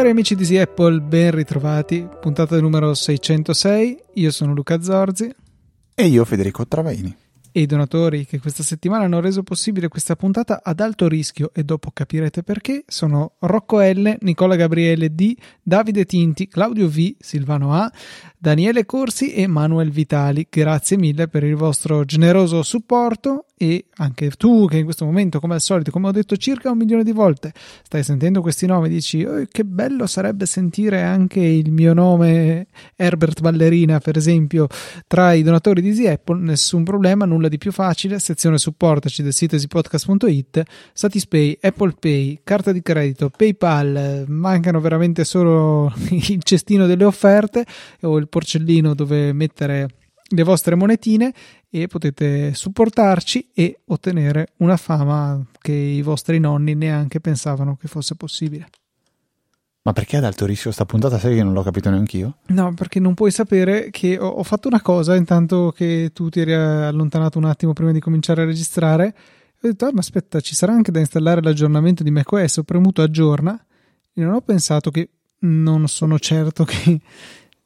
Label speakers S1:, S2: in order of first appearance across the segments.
S1: Cari amici di Easy Apple, ben ritrovati. Puntata numero 606. Io sono Luca Zorzi.
S2: E io Federico Travaini.
S1: E i donatori che questa settimana hanno reso possibile questa puntata ad alto rischio, e dopo capirete perché, sono Rocco L, Nicola Gabriele D, Davide Tinti, Claudio V, Silvano A, Daniele Corsi e Manuel Vitali. Grazie mille per il vostro generoso supporto e anche tu che in questo momento, come al solito, come ho detto circa un milione di volte, stai sentendo questi nomi e dici oh, che bello sarebbe sentire anche il mio nome Herbert Ballerina, per esempio, tra i donatori di Easy Apple, nessun problema, nulla di più facile, sezione supportaci del sito easypodcast.it, Satispay, Apple Pay, carta di credito, PayPal, mancano veramente solo il cestino delle offerte o il porcellino dove mettere le vostre monetine e potete supportarci e ottenere una fama che i vostri nonni neanche pensavano che fosse possibile.
S2: Ma perché ad alto rischio sta puntata? Sai che non l'ho capito neanche io?
S1: No, perché non puoi sapere che ho, ho, fatto una cosa intanto che tu ti eri allontanato un attimo prima di cominciare a registrare. Ho detto, ah, ma aspetta, ci sarà anche da installare l'aggiornamento di macOS. Ho premuto aggiorna e non ho pensato che non sono certo che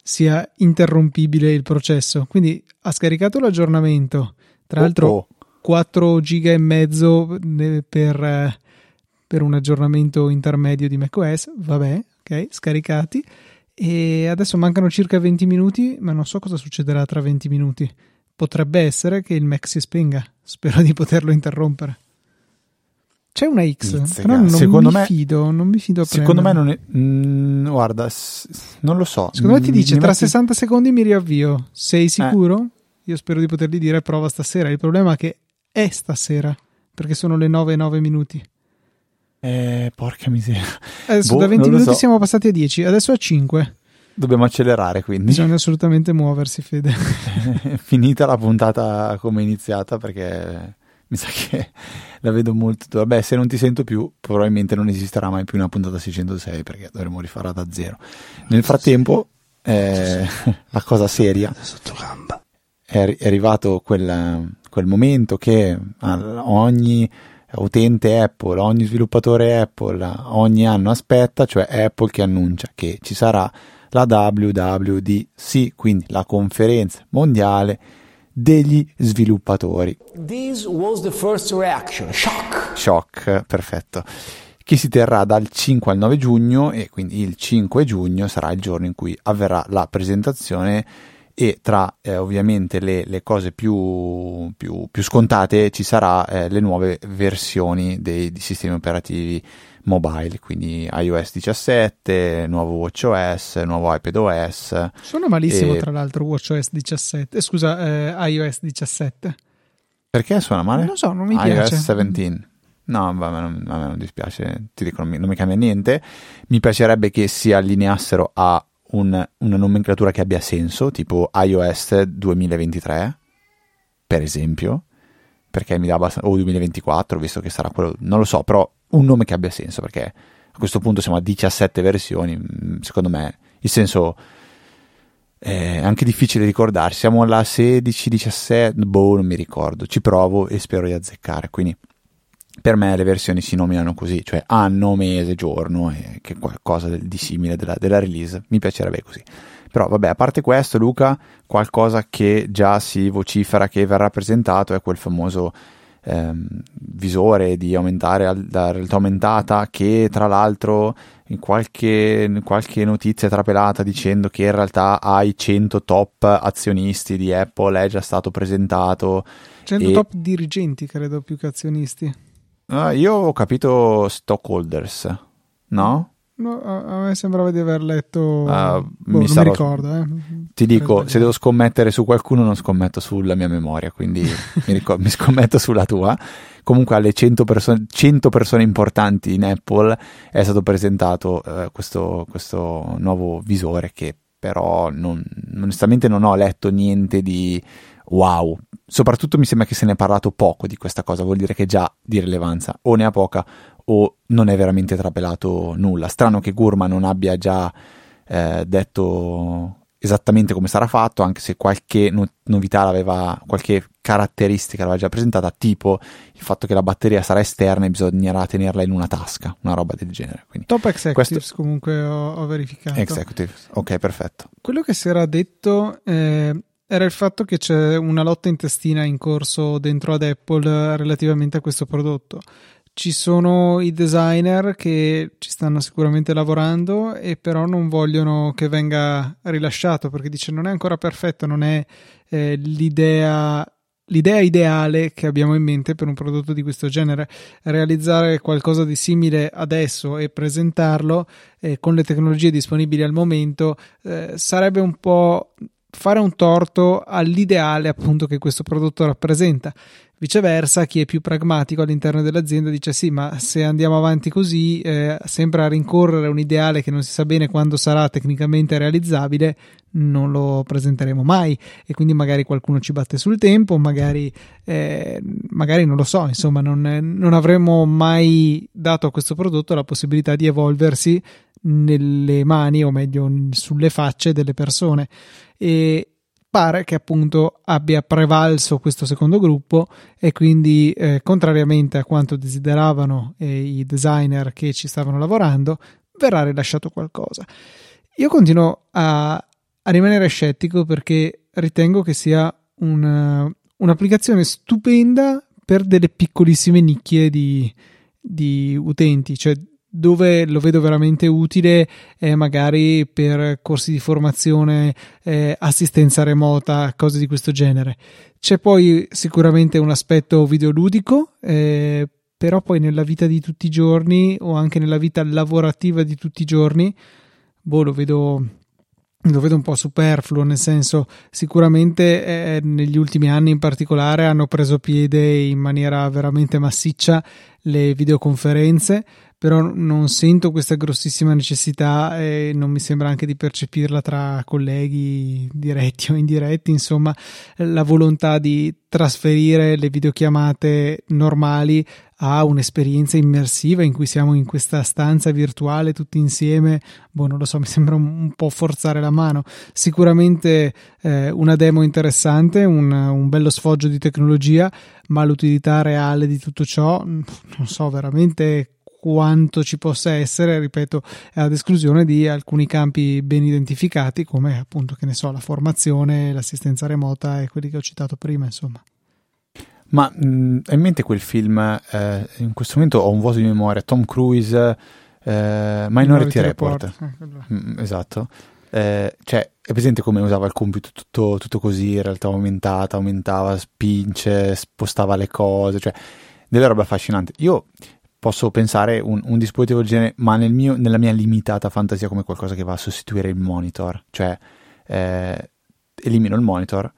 S1: sia interrompibile il processo. Quindi ha scaricato l'aggiornamento, tra l'altro oh, oh. 4 giga e mezzo per, per un aggiornamento intermedio di macOS, vabbè, ok, scaricati. E adesso mancano circa 20 minuti, ma non so cosa succederà tra 20 minuti. Potrebbe essere che il Mac si spenga. Spero di poterlo interrompere. C'è una X, Nizzega. però non secondo mi me, fido, non mi fido
S2: Secondo me non è... Mm, guarda, s- non lo so.
S1: Secondo me ti dice, mi tra metti... 60 secondi mi riavvio. Sei sicuro? Eh. Io spero di potergli dire prova stasera. Il problema è che è stasera, perché sono le 9 e 9 minuti.
S2: Eh, porca miseria.
S1: Adesso boh, da 20 minuti so. siamo passati a 10, adesso a 5.
S2: Dobbiamo accelerare quindi.
S1: Bisogna assolutamente muoversi, Fede.
S2: Finita la puntata come è iniziata perché mi sa che la vedo molto. Vabbè, se non ti sento più, probabilmente non esisterà mai più una puntata 606 perché dovremo rifarla da zero. Nel frattempo, eh, la cosa seria è, è arrivato quel, quel, momento che ogni utente Apple, ogni sviluppatore Apple ogni anno aspetta, cioè Apple che annuncia che ci sarà la WWDC, quindi la conferenza mondiale degli sviluppatori.
S3: This was the first reaction, shock.
S2: Shock, perfetto. Che si terrà dal 5 al 9 giugno e quindi il 5 giugno sarà il giorno in cui avverrà la presentazione e tra eh, ovviamente le, le cose più, più, più, scontate ci sarà eh, le nuove versioni dei, dei sistemi operativi mobile, quindi iOS 17, nuovo WatchOS, nuovo iPadOS.
S1: Suona malissimo e... tra l'altro WatchOS 17, eh, scusa, eh, iOS 17.
S2: Perché suona male?
S1: Non lo so, non mi piace.
S2: iOS 17. No, a me, non, a me non dispiace, ti dico, non mi, non mi, cambia niente. Mi piacerebbe che si allineassero a un, una nomenclatura che abbia senso, tipo iOS 2023, per esempio, perché mi dà abbastanza, o 2024, visto che sarà quello, non lo so, però un nome che abbia senso, perché a questo punto siamo a 17 versioni, mm, secondo me il senso è anche difficile ricordare, siamo alla 16, 17, boh, non mi ricordo, ci provo e spero di azzeccare, quindi per me le versioni si nominano così, cioè anno, mese, giorno, e che qualcosa di simile della, della release, mi piacerebbe così. Però vabbè, a parte questo, Luca, qualcosa che già si vocifera che verrà presentato è quel famoso ehm, visore di aumentare la realtà aumentata che tra l'altro in qualche, qualche notizia trapelata dicendo che in realtà ai 100 top azionisti di Apple è già stato presentato.
S1: 100 e... top dirigenti credo più che azionisti
S2: uh, io ho capito stockholders no?
S1: No, a me sembrava di aver letto. Uh, boh, mi, sarò... mi, ricordo. Eh.
S2: Ti dico, se devo scommettere su qualcuno, non scommetto sulla mia memoria, quindi mi, ricordo, mi, scommetto sulla tua. Comunque, alle 100, perso- 100 persone importanti in Apple è stato presentato uh, questo, questo, nuovo visore che però non, onestamente non ho letto niente di wow. Soprattutto mi sembra che se ne è parlato poco di questa cosa, vuol dire che già di rilevanza o ne ha poca o non è veramente trapelato nulla. Strano che Gurman non abbia già eh, detto esattamente come sarà fatto, anche se qualche no- novità l'aveva, qualche caratteristica l'aveva già presentata, tipo il fatto che la batteria sarà esterna e bisognerà tenerla in una tasca, una roba del genere. Quindi
S1: Top Executives
S2: questo-
S1: comunque ho, ho verificato.
S2: Executive, ok, perfetto.
S1: Quello che si era detto eh, era il fatto che c'è una lotta intestina in corso dentro ad Apple relativamente a questo prodotto. Ci sono i designer che ci stanno sicuramente lavorando e però non vogliono che venga rilasciato perché dice non è ancora perfetto, non è eh, l'idea l'idea ideale che abbiamo in mente per un prodotto di questo genere. Realizzare qualcosa di simile adesso e presentarlo eh, con le tecnologie disponibili al momento eh, sarebbe un po' fare un torto all'ideale appunto che questo prodotto rappresenta. Viceversa, chi è più pragmatico all'interno dell'azienda dice sì, ma se andiamo avanti così, eh, sempre a rincorrere un ideale che non si sa bene quando sarà tecnicamente realizzabile, non lo presenteremo mai e quindi magari qualcuno ci batte sul tempo, magari, eh, magari non lo so, insomma, non, non avremmo mai dato a questo prodotto la possibilità di evolversi nelle mani o meglio sulle facce delle persone. E pare che appunto abbia prevalso questo secondo gruppo e quindi eh, contrariamente a quanto desideravano eh, i designer che ci stavano lavorando verrà rilasciato qualcosa. Io continuo a, a rimanere scettico perché ritengo che sia una, un'applicazione stupenda per delle piccolissime nicchie di, di utenti cioè dove lo vedo veramente utile è magari per corsi di formazione, eh, assistenza remota, cose di questo genere. C'è poi sicuramente un aspetto videoludico, eh, però poi nella vita di tutti i giorni o anche nella vita lavorativa di tutti i giorni, boh, lo vedo lo vedo un po' superfluo, nel senso sicuramente eh, negli ultimi anni in particolare hanno preso piede in maniera veramente massiccia le videoconferenze, però non sento questa grossissima necessità e non mi sembra anche di percepirla tra colleghi diretti o indiretti, insomma la volontà di trasferire le videochiamate normali a un'esperienza immersiva in cui siamo in questa stanza virtuale tutti insieme, boh, non lo so, mi sembra un, po' forzare la mano. Sicuramente eh, una demo interessante, un, un bello sfoggio di tecnologia, ma l'utilità reale di tutto ciò, non so veramente quanto ci possa essere, ripeto, ad esclusione di alcuni campi ben identificati come appunto, che ne so, la formazione, l'assistenza remota e quelli che ho citato prima, insomma.
S2: Ma mh, hai in mente quel film, eh, in questo momento ho un vuoto di memoria, Tom Cruise, eh, Minority, Minority Report. Report. Eh, mm, esatto. Eh, cioè, è presente come usava il computer tutto, tutto così, in realtà aumentata, aumentava, spinge, spostava le cose, cioè delle robe affascinanti. Io posso pensare un, un dispositivo del genere, ma nel mio, nella mia limitata fantasia come qualcosa che va a sostituire il monitor, cioè eh, elimino il monitor,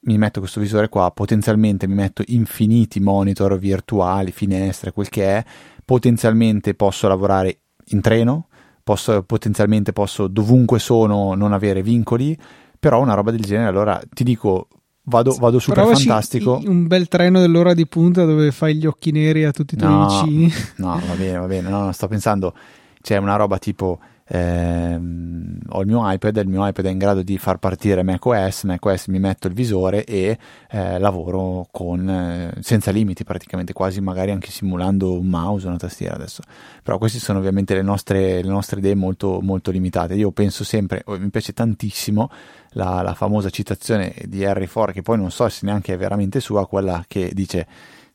S2: mi metto questo visore qua, potenzialmente mi metto infiniti monitor virtuali, finestre, quel che è, potenzialmente posso lavorare in treno, posso, potenzialmente posso dovunque sono non avere vincoli, però una roba del genere, allora ti dico, vado, vado super
S1: Provaci
S2: fantastico.
S1: Un bel treno dell'ora di punta dove fai gli occhi neri a tutti i tuoi
S2: no,
S1: vicini.
S2: No, va bene, va bene, no, no, sto pensando, c'è una roba tipo ehm, ho il mio iPad, il mio iPad è in grado di far partire macOS, macOS mi metto il visore e eh, lavoro con, eh, senza limiti praticamente, quasi magari anche simulando un mouse o una tastiera adesso. Però queste sono ovviamente le nostre, le nostre idee molto, molto limitate. Io penso sempre, oh, mi piace tantissimo la, la famosa citazione di Harry Ford, che poi non so se neanche è veramente sua, quella che dice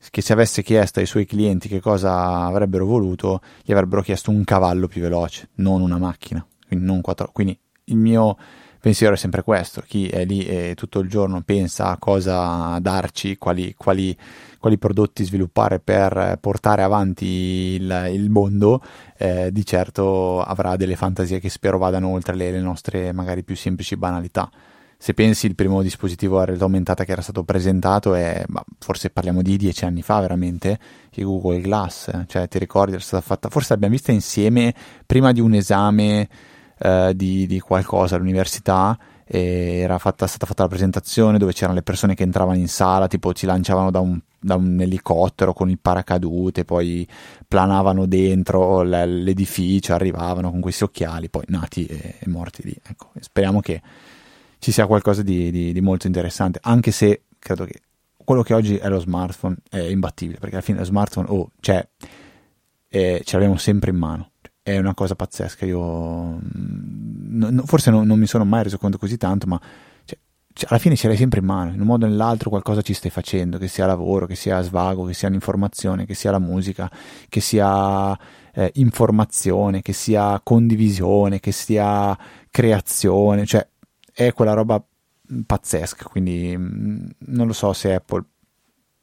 S2: che se avesse chiesto ai suoi clienti che cosa avrebbero voluto, gli avrebbero chiesto un cavallo più veloce, non una macchina. Quindi, non quattro... Quindi il mio pensiero è sempre questo: chi è lì e tutto il giorno pensa a cosa darci, quali, quali, quali prodotti sviluppare per portare avanti il, il mondo, eh, di certo avrà delle fantasie che spero vadano oltre le, le nostre magari più semplici banalità se pensi il primo dispositivo a realtà aumentata che era stato presentato è, forse parliamo di dieci anni fa veramente, che Google Glass, cioè ti ricordi era stata fatta, forse l'abbiamo vista insieme prima di un esame eh, di, di, qualcosa all'università, era fatta, stata fatta la presentazione dove c'erano le persone che entravano in sala, tipo ci lanciavano da un, da un elicottero con il paracadute, poi planavano dentro l'edificio, arrivavano con questi occhiali, poi nati e, e morti lì. Ecco, speriamo che ci sia qualcosa di, di, di molto interessante, anche se credo che quello che oggi è lo smartphone è imbattibile, perché alla fine lo smartphone oh, c'è, eh, ce l'abbiamo sempre in mano. È una cosa pazzesca. Io mm, no, forse non, non, mi sono mai reso conto così tanto, ma cioè, cioè, alla fine ce l'hai sempre in mano. In un modo o nell'altro qualcosa ci stai facendo, che sia lavoro, che sia svago, che sia l'informazione, che sia la musica, che sia eh, informazione, che sia condivisione, che sia creazione. Cioè, è quella roba pazzesca, quindi mm, non lo so se Apple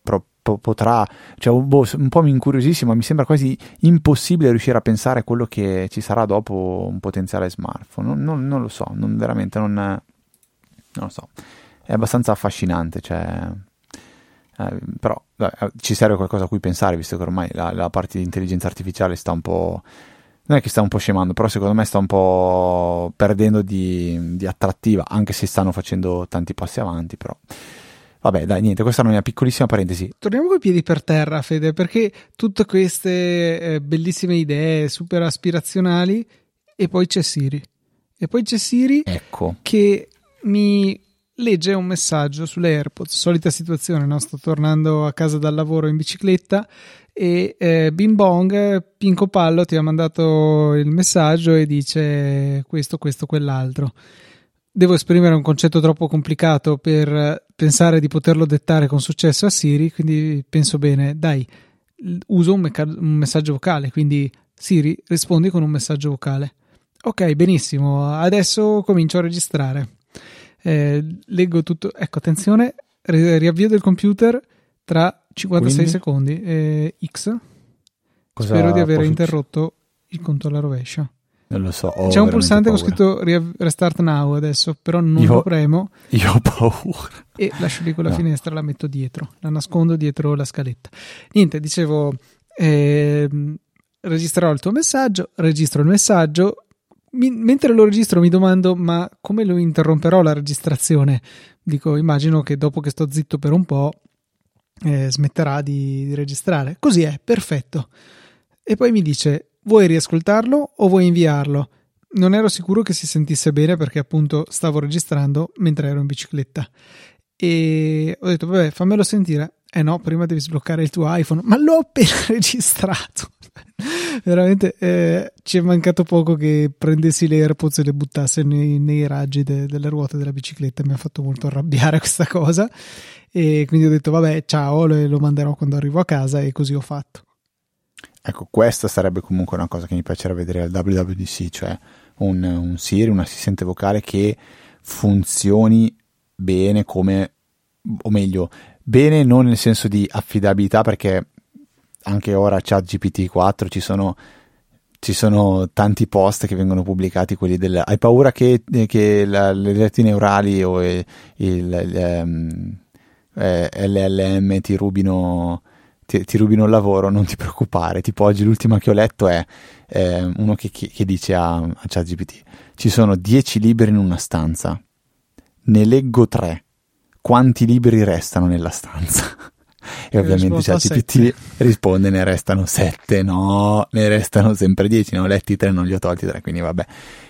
S2: pro, pro, potrà, cioè boh, un po' mi incuriosisce, ma mi sembra quasi impossibile riuscire a pensare a quello che ci sarà dopo un potenziale smartphone, non, non, non lo so, non, veramente non, non, lo so, è abbastanza affascinante, cioè, eh, però eh, ci serve qualcosa a cui pensare, visto che ormai la, la parte di intelligenza artificiale sta un po' non è che sta un po' scemando, però secondo me sta un po' perdendo di, di, attrattiva, anche se stanno facendo tanti passi avanti, però. Vabbè, dai, niente, questa è una mia piccolissima parentesi.
S1: Torniamo coi piedi per terra, Fede, perché tutte queste eh, bellissime idee super aspirazionali e poi c'è Siri. E poi c'è Siri
S2: ecco.
S1: che mi legge un messaggio sulle AirPods, solita situazione, no? sto tornando a casa dal lavoro in bicicletta e eh, Bing Bong, Pinco Pallo ti ha mandato il messaggio e dice questo, questo, quell'altro. Devo esprimere un concetto troppo complicato per pensare di poterlo dettare con successo a Siri, quindi penso bene, dai, uso un, meca- un messaggio vocale, quindi Siri rispondi con un messaggio vocale. Ok, benissimo, adesso comincio a registrare. Eh, leggo tutto, ecco, attenzione, riavvio del computer tra 56 Quindi? secondi. Eh, X. Cosa Spero di aver interrotto il conto alla rovescia.
S2: Non lo so.
S1: C'è un pulsante paura. con scritto Restart Now adesso, però non io, lo premo.
S2: Io ho paura.
S1: E lascio lì quella no. finestra, la metto dietro, la nascondo dietro la scaletta. Niente, dicevo, eh, registrerò il tuo messaggio, registro il messaggio. Mi, mentre lo registro mi domando, ma come lo interromperò la registrazione? Dico, immagino che dopo che sto zitto per un po' eh, smetterà di, di registrare. Così è, perfetto. E poi mi dice, vuoi riascoltarlo o vuoi inviarlo? Non ero sicuro che si sentisse bene perché appunto stavo registrando mentre ero in bicicletta. E ho detto, vabbè, fammelo sentire. Eh no, prima devi sbloccare il tuo iPhone. Ma l'ho appena registrato. Veramente eh, ci è mancato poco che prendessi le AirPods e le buttasse nei, nei raggi de, delle ruote della bicicletta. Mi ha fatto molto arrabbiare questa cosa e quindi ho detto vabbè ciao lo manderò quando arrivo a casa e così ho fatto
S2: ecco questa sarebbe comunque una cosa che mi piacerebbe vedere al WWDC cioè un, un Siri, un assistente vocale che funzioni bene come o meglio bene non nel senso di affidabilità perché anche ora chat GPT-4 ci sono ci sono tanti post che vengono pubblicati, quelli del hai paura che, che la, le reti neurali o il, il, um, eh, LLM ti rubino, ti, ti rubino il lavoro, non ti preoccupare. Tipo oggi l'ultima che ho letto è eh, uno che, che, dice a, a ChatGPT, ci sono 10 libri in una stanza, ne leggo 3, quanti libri restano nella stanza? e ovviamente ChatGPT risponde ne restano 7, no, ne restano sempre 10, ne ho letti 3, non li ho tolti 3, quindi vabbè.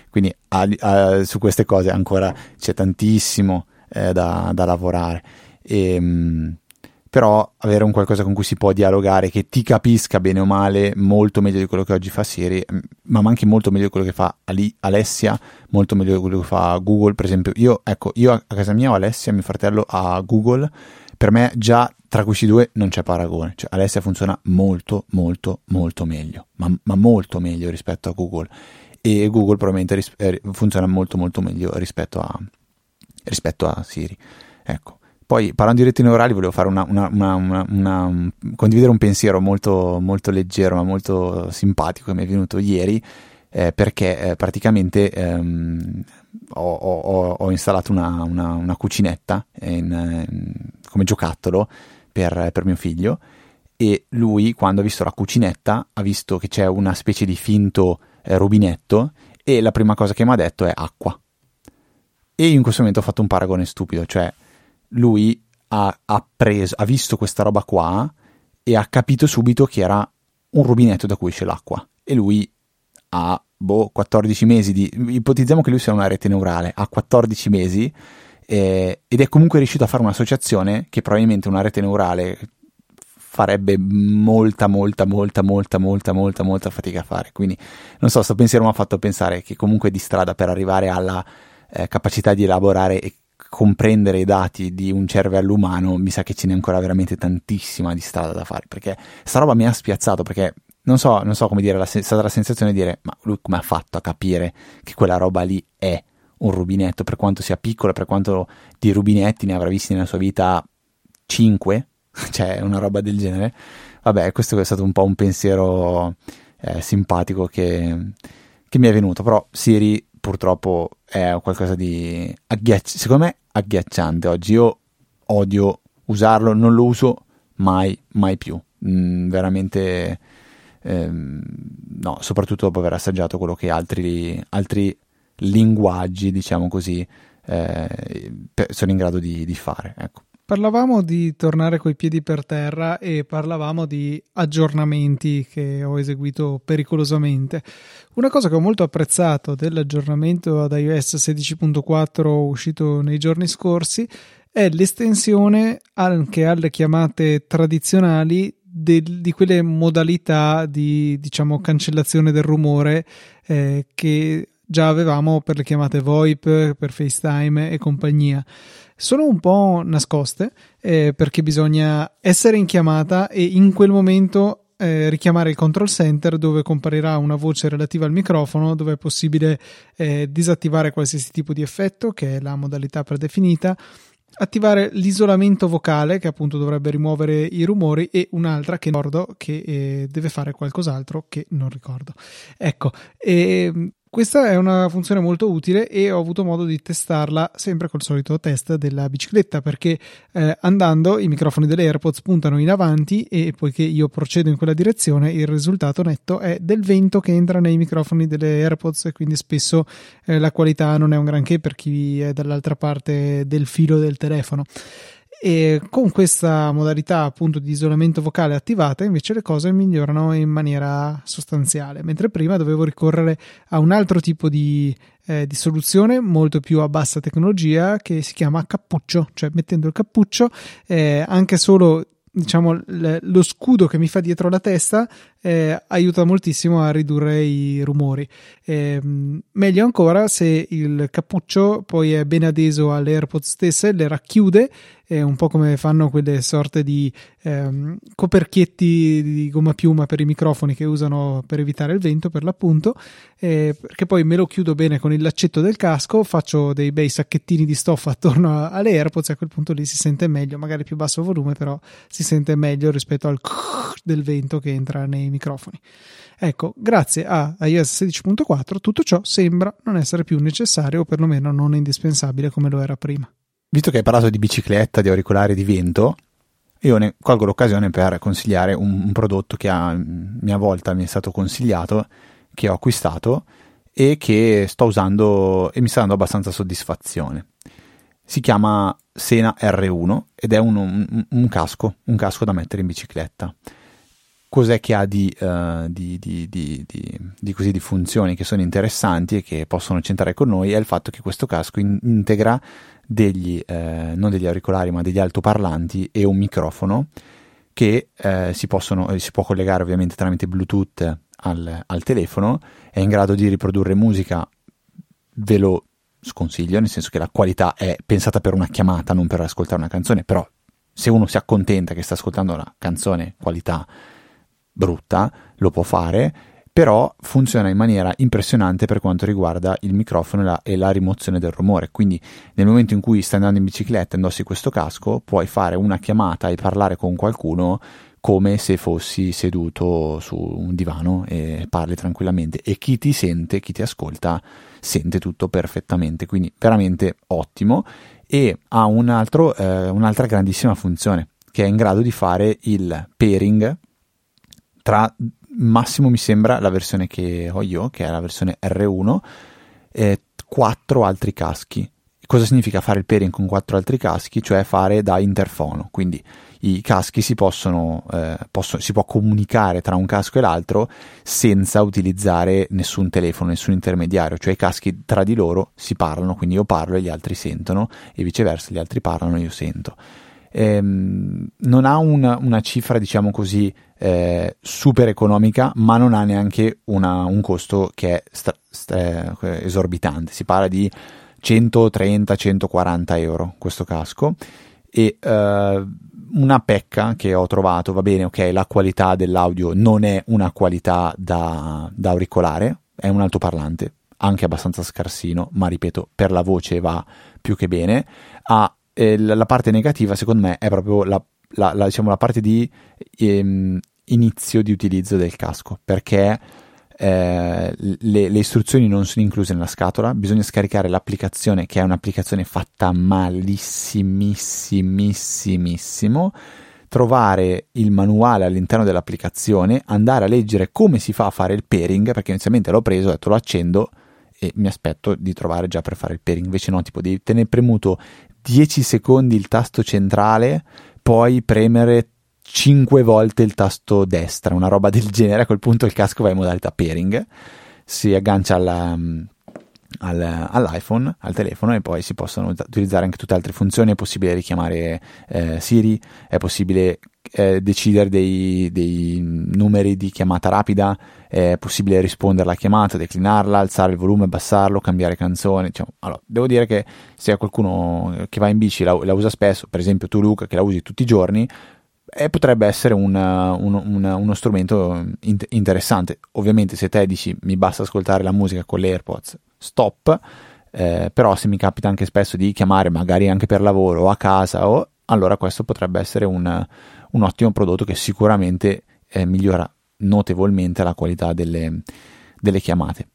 S2: Quindi a, a, su queste cose ancora c'è tantissimo eh, da, da lavorare. E, ehm, però avere un qualcosa con cui si può dialogare che ti capisca bene o male molto meglio di quello che oggi fa Siri ma anche molto meglio di quello che fa Ali, Alessia molto meglio di quello che fa Google per esempio io, ecco, io a casa mia ho Alessia mio fratello ha Google per me già tra questi due non c'è paragone. Cioè Alessia funziona molto molto molto meglio ma, ma molto meglio rispetto a Google. E Google probabilmente ris- eh, funziona molto molto meglio rispetto a, rispetto a Siri. Ecco. Poi, parlando di reti neurali, volevo una, una, una, condividere un pensiero molto, molto leggero, ma molto simpatico che mi è venuto ieri, eh, perché eh, praticamente ehm, ho, ho, ho, installato una, cucinetta in, in, come giocattolo per, per mio figlio e lui, quando ha visto la cucinetta, ha visto che c'è una specie di finto eh, rubinetto e la prima cosa che mi ha detto è acqua. E io in questo momento ho fatto un paragone stupido, cioè lui ha, ha, preso, ha visto questa roba qua e ha capito subito che era un rubinetto da cui esce l'acqua e lui ha boh, 14 mesi di... ipotizziamo che lui sia una rete neurale, ha 14 mesi eh, ed è comunque riuscito a fare un'associazione che probabilmente una rete neurale farebbe molta, molta, molta, molta, molta, molta, molta fatica a fare. Quindi, non so, questo pensiero mi ha fatto pensare che comunque di strada per arrivare alla eh, capacità di elaborare e comprendere i dati di un cervello umano, mi sa che ce n'è ancora veramente tantissima di strada da fare, perché sta roba mi ha spiazzato, perché non so, non so come dire, è stata la sensazione di dire, ma lui come ha fatto a capire che quella roba lì è un rubinetto, per quanto sia piccolo, per quanto di rubinetti ne avrà visti nella sua vita 5, cioè una roba del genere. Vabbè, questo è stato un po' un pensiero eh, simpatico che, che mi è venuto, però Siri purtroppo è qualcosa di agghiacciante, secondo me agghiacciante oggi. Io odio usarlo, non lo uso mai, mai più. Mm, veramente, ehm, no, soprattutto dopo aver assaggiato quello che altri, altri linguaggi, diciamo così, eh, sono in grado di, di fare. Ecco.
S1: Parlavamo di tornare coi piedi per terra e parlavamo di aggiornamenti che ho eseguito pericolosamente. Una cosa che ho molto apprezzato dell'aggiornamento ad iOS 16.4 uscito nei giorni scorsi è l'estensione anche alle chiamate tradizionali del, di quelle modalità di diciamo cancellazione del rumore eh, che già avevamo per le chiamate VoIP, per FaceTime e compagnia. Sono un po' nascoste eh, perché bisogna essere in chiamata e in quel momento eh, richiamare il control center dove comparirà una voce relativa al microfono dove è possibile eh, disattivare qualsiasi tipo di effetto che è la modalità predefinita attivare l'isolamento vocale che appunto dovrebbe rimuovere i rumori e un'altra che ricordo che eh, deve fare qualcos'altro che non ricordo. Ecco e questa è una funzione molto utile e ho avuto modo di testarla sempre col solito test della bicicletta perché eh, andando i microfoni delle AirPods puntano in avanti e poiché io procedo in quella direzione il risultato netto è del vento che entra nei microfoni delle AirPods e quindi spesso eh, la qualità non è un granché per chi è dall'altra parte del filo del telefono e con questa modalità appunto di isolamento vocale attivata invece le cose migliorano in maniera sostanziale. Mentre prima dovevo ricorrere a un altro tipo di, eh, di soluzione molto più a bassa tecnologia che si chiama cappuccio. Cioè mettendo il cappuccio eh, anche solo diciamo lo scudo che mi fa dietro la testa eh, aiuta moltissimo a ridurre i rumori. Eh, meglio ancora se il cappuccio poi è ben adeso alle AirPods stesse, le racchiude, eh, un po' come fanno quelle sorte di ehm, coperchietti di gomma piuma per i microfoni che usano per evitare il vento, per l'appunto, eh, perché poi me lo chiudo bene con il laccetto del casco, faccio dei bei sacchettini di stoffa attorno alle AirPods e a quel punto lì si sente meglio, magari più basso volume, però si sente meglio rispetto al del vento che entra nei microfoni. Ecco, grazie a iOS 16.4 tutto ciò sembra non essere più necessario o perlomeno non indispensabile come lo era prima.
S2: Visto che hai parlato di bicicletta, di auricolari di vento, io ne colgo l'occasione per consigliare un, un prodotto che a mia volta mi è stato consigliato, che ho acquistato e che sto usando e mi sta dando abbastanza soddisfazione. Si chiama Sena R1 ed è un, un, un casco, un casco da mettere in bicicletta cos'è che ha di, uh, di, di, di, così, di, funzioni che sono interessanti e che possono centrare con noi è il fatto che questo casco in- integra degli, eh, non degli auricolari ma degli altoparlanti e un microfono che eh, si, possono, eh, si può collegare ovviamente tramite Bluetooth al, al telefono, è in grado di riprodurre musica, ve lo sconsiglio, nel senso che la qualità è pensata per una chiamata, non per ascoltare una canzone, però se uno si accontenta che sta ascoltando una canzone qualità brutta, lo può fare, però funziona in maniera impressionante per quanto riguarda il microfono e la, e la, rimozione del rumore. Quindi nel momento in cui stai andando in bicicletta e indossi questo casco, puoi fare una chiamata e parlare con qualcuno come se fossi seduto su un divano e parli tranquillamente. E chi ti sente, chi ti ascolta, sente tutto perfettamente, quindi veramente ottimo. E ha un altro, eh, un'altra grandissima funzione che è in grado di fare il pairing tra massimo mi sembra la versione che ho io, che è la versione R1, e quattro altri caschi. cosa significa fare il pairing con quattro altri caschi? Cioè fare da interfono, quindi i caschi si possono, eh, possono, si può comunicare tra un casco e l'altro senza utilizzare nessun telefono, nessun intermediario, cioè i caschi tra di loro si parlano, quindi io parlo e gli altri sentono e viceversa gli altri parlano e io sento. Ehm, non ha una, una, cifra, diciamo così, eh, super economica, ma non ha neanche una, un costo che è sta, sta, esorbitante. Si parla di 130-140 euro questo casco e eh, una pecca che ho trovato, va bene, ok, la qualità dell'audio non è una qualità da, da auricolare, è un altoparlante, anche abbastanza scarsino, ma ripeto, per la voce va più che bene. Ha, eh, la parte negativa, secondo me, è proprio la, la, la, diciamo, parte di ehm, inizio di utilizzo del casco, perché eh, le, le, istruzioni non sono incluse nella scatola, bisogna scaricare l'applicazione che è un'applicazione fatta malissimissimissimo, trovare il manuale all'interno dell'applicazione, andare a leggere come si fa a fare il pairing, perché inizialmente l'ho preso, ho detto lo accendo e mi aspetto di trovare già per fare il pairing, invece no, tipo devi tenere premuto 10 secondi il tasto centrale, poi premere 5 volte il tasto destra, una roba del genere. A quel punto il casco va in modalità pairing, si aggancia alla, mm, all'iPhone, al telefono e poi si possono utilizzare anche tutte le altre funzioni. È possibile richiamare eh, Siri, è possibile eh, decidere dei, dei, numeri di chiamata rapida, è possibile rispondere alla chiamata, declinarla, alzare il volume, abbassarlo, cambiare canzone. Diciamo. Allora, devo dire che se qualcuno che va in bici la, la usa spesso, per esempio tu Luca che la usi tutti i giorni, e potrebbe essere un, un, un, uno strumento interessante. Ovviamente se te dici mi basta ascoltare la musica con le AirPods, stop, eh, però se mi capita anche spesso di chiamare magari anche per lavoro o a casa, o, allora questo potrebbe essere un, un ottimo prodotto che sicuramente eh, migliora notevolmente la qualità delle, delle chiamate.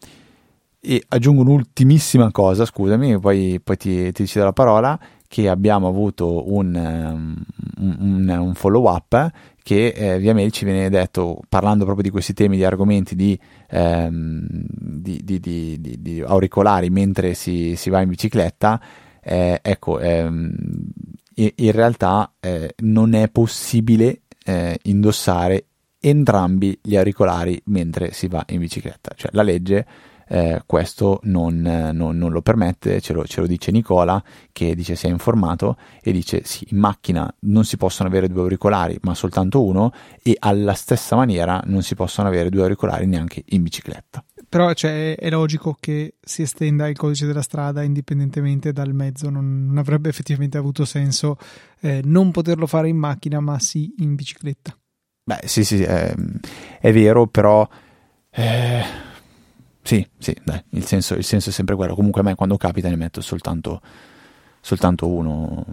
S2: E aggiungo un'ultimissima cosa, scusami, poi, poi ti, ti cedo la parola, che abbiamo avuto un, um, un, un follow up che eh, via mail ci viene detto, parlando proprio di questi temi, di argomenti di, ehm, di, di, di auricolari mentre si, si, va in bicicletta, eh, ecco, ehm, in realtà eh, non è possibile eh, indossare entrambi gli auricolari mentre si va in bicicletta, cioè la legge eh, questo non, non, non, lo permette, ce lo, ce lo, dice Nicola che dice si è informato e dice sì, in macchina non si possono avere due auricolari ma soltanto uno e alla stessa maniera non si possono avere due auricolari neanche in bicicletta.
S1: Però cioè, è logico che si estenda il codice della strada indipendentemente dal mezzo, non, non avrebbe effettivamente avuto senso eh, non poterlo fare in macchina ma sì in bicicletta.
S2: Beh sì sì, è, è vero però... Sì, sì, dai, il senso, il senso, è sempre quello. Comunque a me quando capita ne metto soltanto, soltanto uno.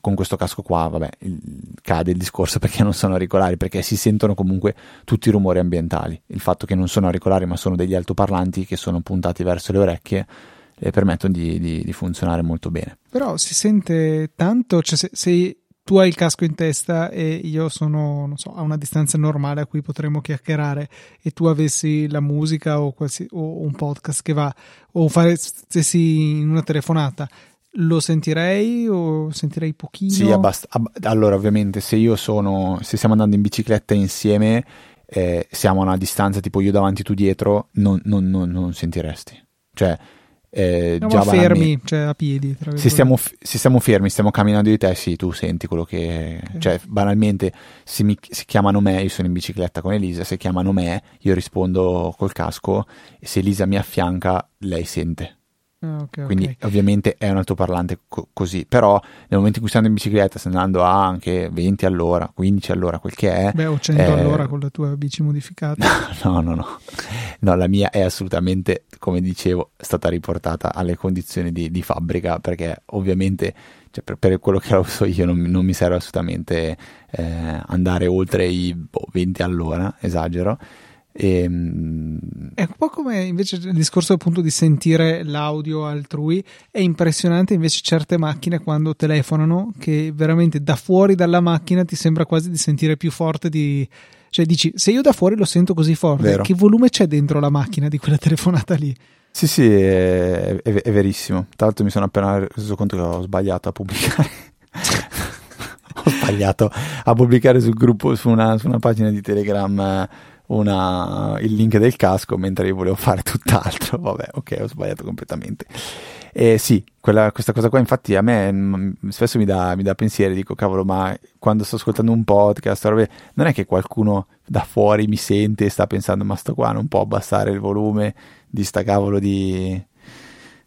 S2: Con questo casco qua, vabbè, il, cade il discorso perché non sono auricolari, perché si sentono comunque tutti i rumori ambientali. Il fatto che non sono auricolari ma sono degli altoparlanti che sono puntati verso le orecchie le permettono di, di, di funzionare molto bene.
S1: Però si sente tanto, cioè se, se tu hai il casco in testa e io sono, so, a una distanza normale a cui potremmo chiacchierare e tu avessi la musica o, qualsi, o un podcast che va o faresti in una telefonata, lo sentirei o sentirei pochino?
S2: Sì, abbast- ab- allora ovviamente se io sono, se stiamo andando in bicicletta insieme, eh, siamo a una distanza tipo io davanti tu dietro, non, non, non, non sentiresti. Cioè,
S1: eh, già fermi, cioè a piedi.
S2: Se stiamo, se stiamo, fermi, stiamo camminando di te, sì, tu senti quello che... Okay. Cioè, banalmente, se, mi, se chiamano me, io sono in bicicletta con Elisa, se chiamano me, io rispondo col casco e se Elisa mi affianca, lei sente.
S1: Ah, okay,
S2: Quindi
S1: okay.
S2: ovviamente è un altoparlante co- così, però nel momento in cui stiamo in bicicletta, sto andando a anche 20 all'ora, 15 all'ora, quel che è...
S1: Beh, o 100
S2: eh...
S1: all'ora con la tua bici modificata.
S2: No, no, no, no. la mia è assolutamente, come dicevo, stata riportata alle condizioni di, di fabbrica perché ovviamente cioè per, per, quello che uso io non, non mi serve assolutamente eh, andare oltre i boh, 20 all'ora, esagero e,
S1: ehm, è un po' come invece il discorso appunto di sentire l'audio altrui. È impressionante invece certe macchine quando telefonano che veramente da fuori dalla macchina ti sembra quasi di sentire più forte di. Cioè dici, se io da fuori lo sento così forte,
S2: Vero.
S1: che volume c'è dentro la macchina di quella telefonata lì?
S2: Sì, sì, è, è, è verissimo. Tra l'altro mi sono appena reso conto che ho sbagliato a pubblicare. ho sbagliato a pubblicare sul gruppo, su una, su una pagina di Telegram una, il link del casco mentre io volevo fare tutt'altro. Vabbè, ok, ho sbagliato completamente. Eh, sì, quella, questa cosa qua infatti a me m- spesso mi dà, mi dà pensieri, dico cavolo, ma quando sto ascoltando un podcast, non è che qualcuno da fuori mi sente e sta pensando ma sto qua non può abbassare il volume di sta cavolo di,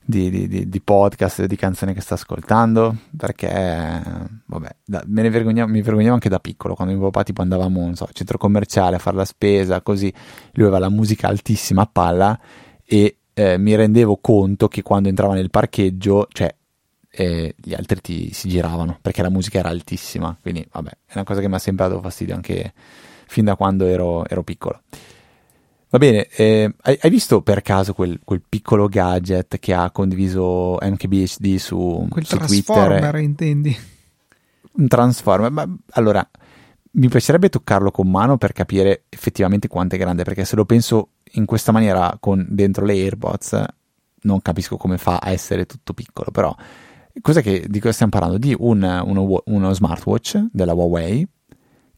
S2: di, di, di podcast, di canzoni che sta ascoltando, perché vabbè, da, me ne vergognavo, mi vergognavo anche da piccolo, quando mio papà tipo andavamo, non so, centro commerciale a fare la spesa, così, lui aveva la musica altissima a palla e eh, mi rendevo conto che quando entrava nel parcheggio, cioè eh, gli altri ti, si giravano perché la musica era altissima. Quindi, vabbè, è una cosa che mi ha sempre dato fastidio anche fin da quando ero, ero piccolo. Va bene, eh, hai, hai, visto per caso quel, quel, piccolo gadget che ha condiviso MKBHD su,
S1: quel
S2: su
S1: Transformer,
S2: Twitter?
S1: intendi?
S2: Un Transformer, ma allora mi piacerebbe toccarlo con mano per capire effettivamente quanto è grande, perché se lo penso in questa maniera con dentro le AirPods non capisco come fa a essere tutto piccolo, però cos'è che, di cosa stiamo parlando? Di un, uno, uno smartwatch della Huawei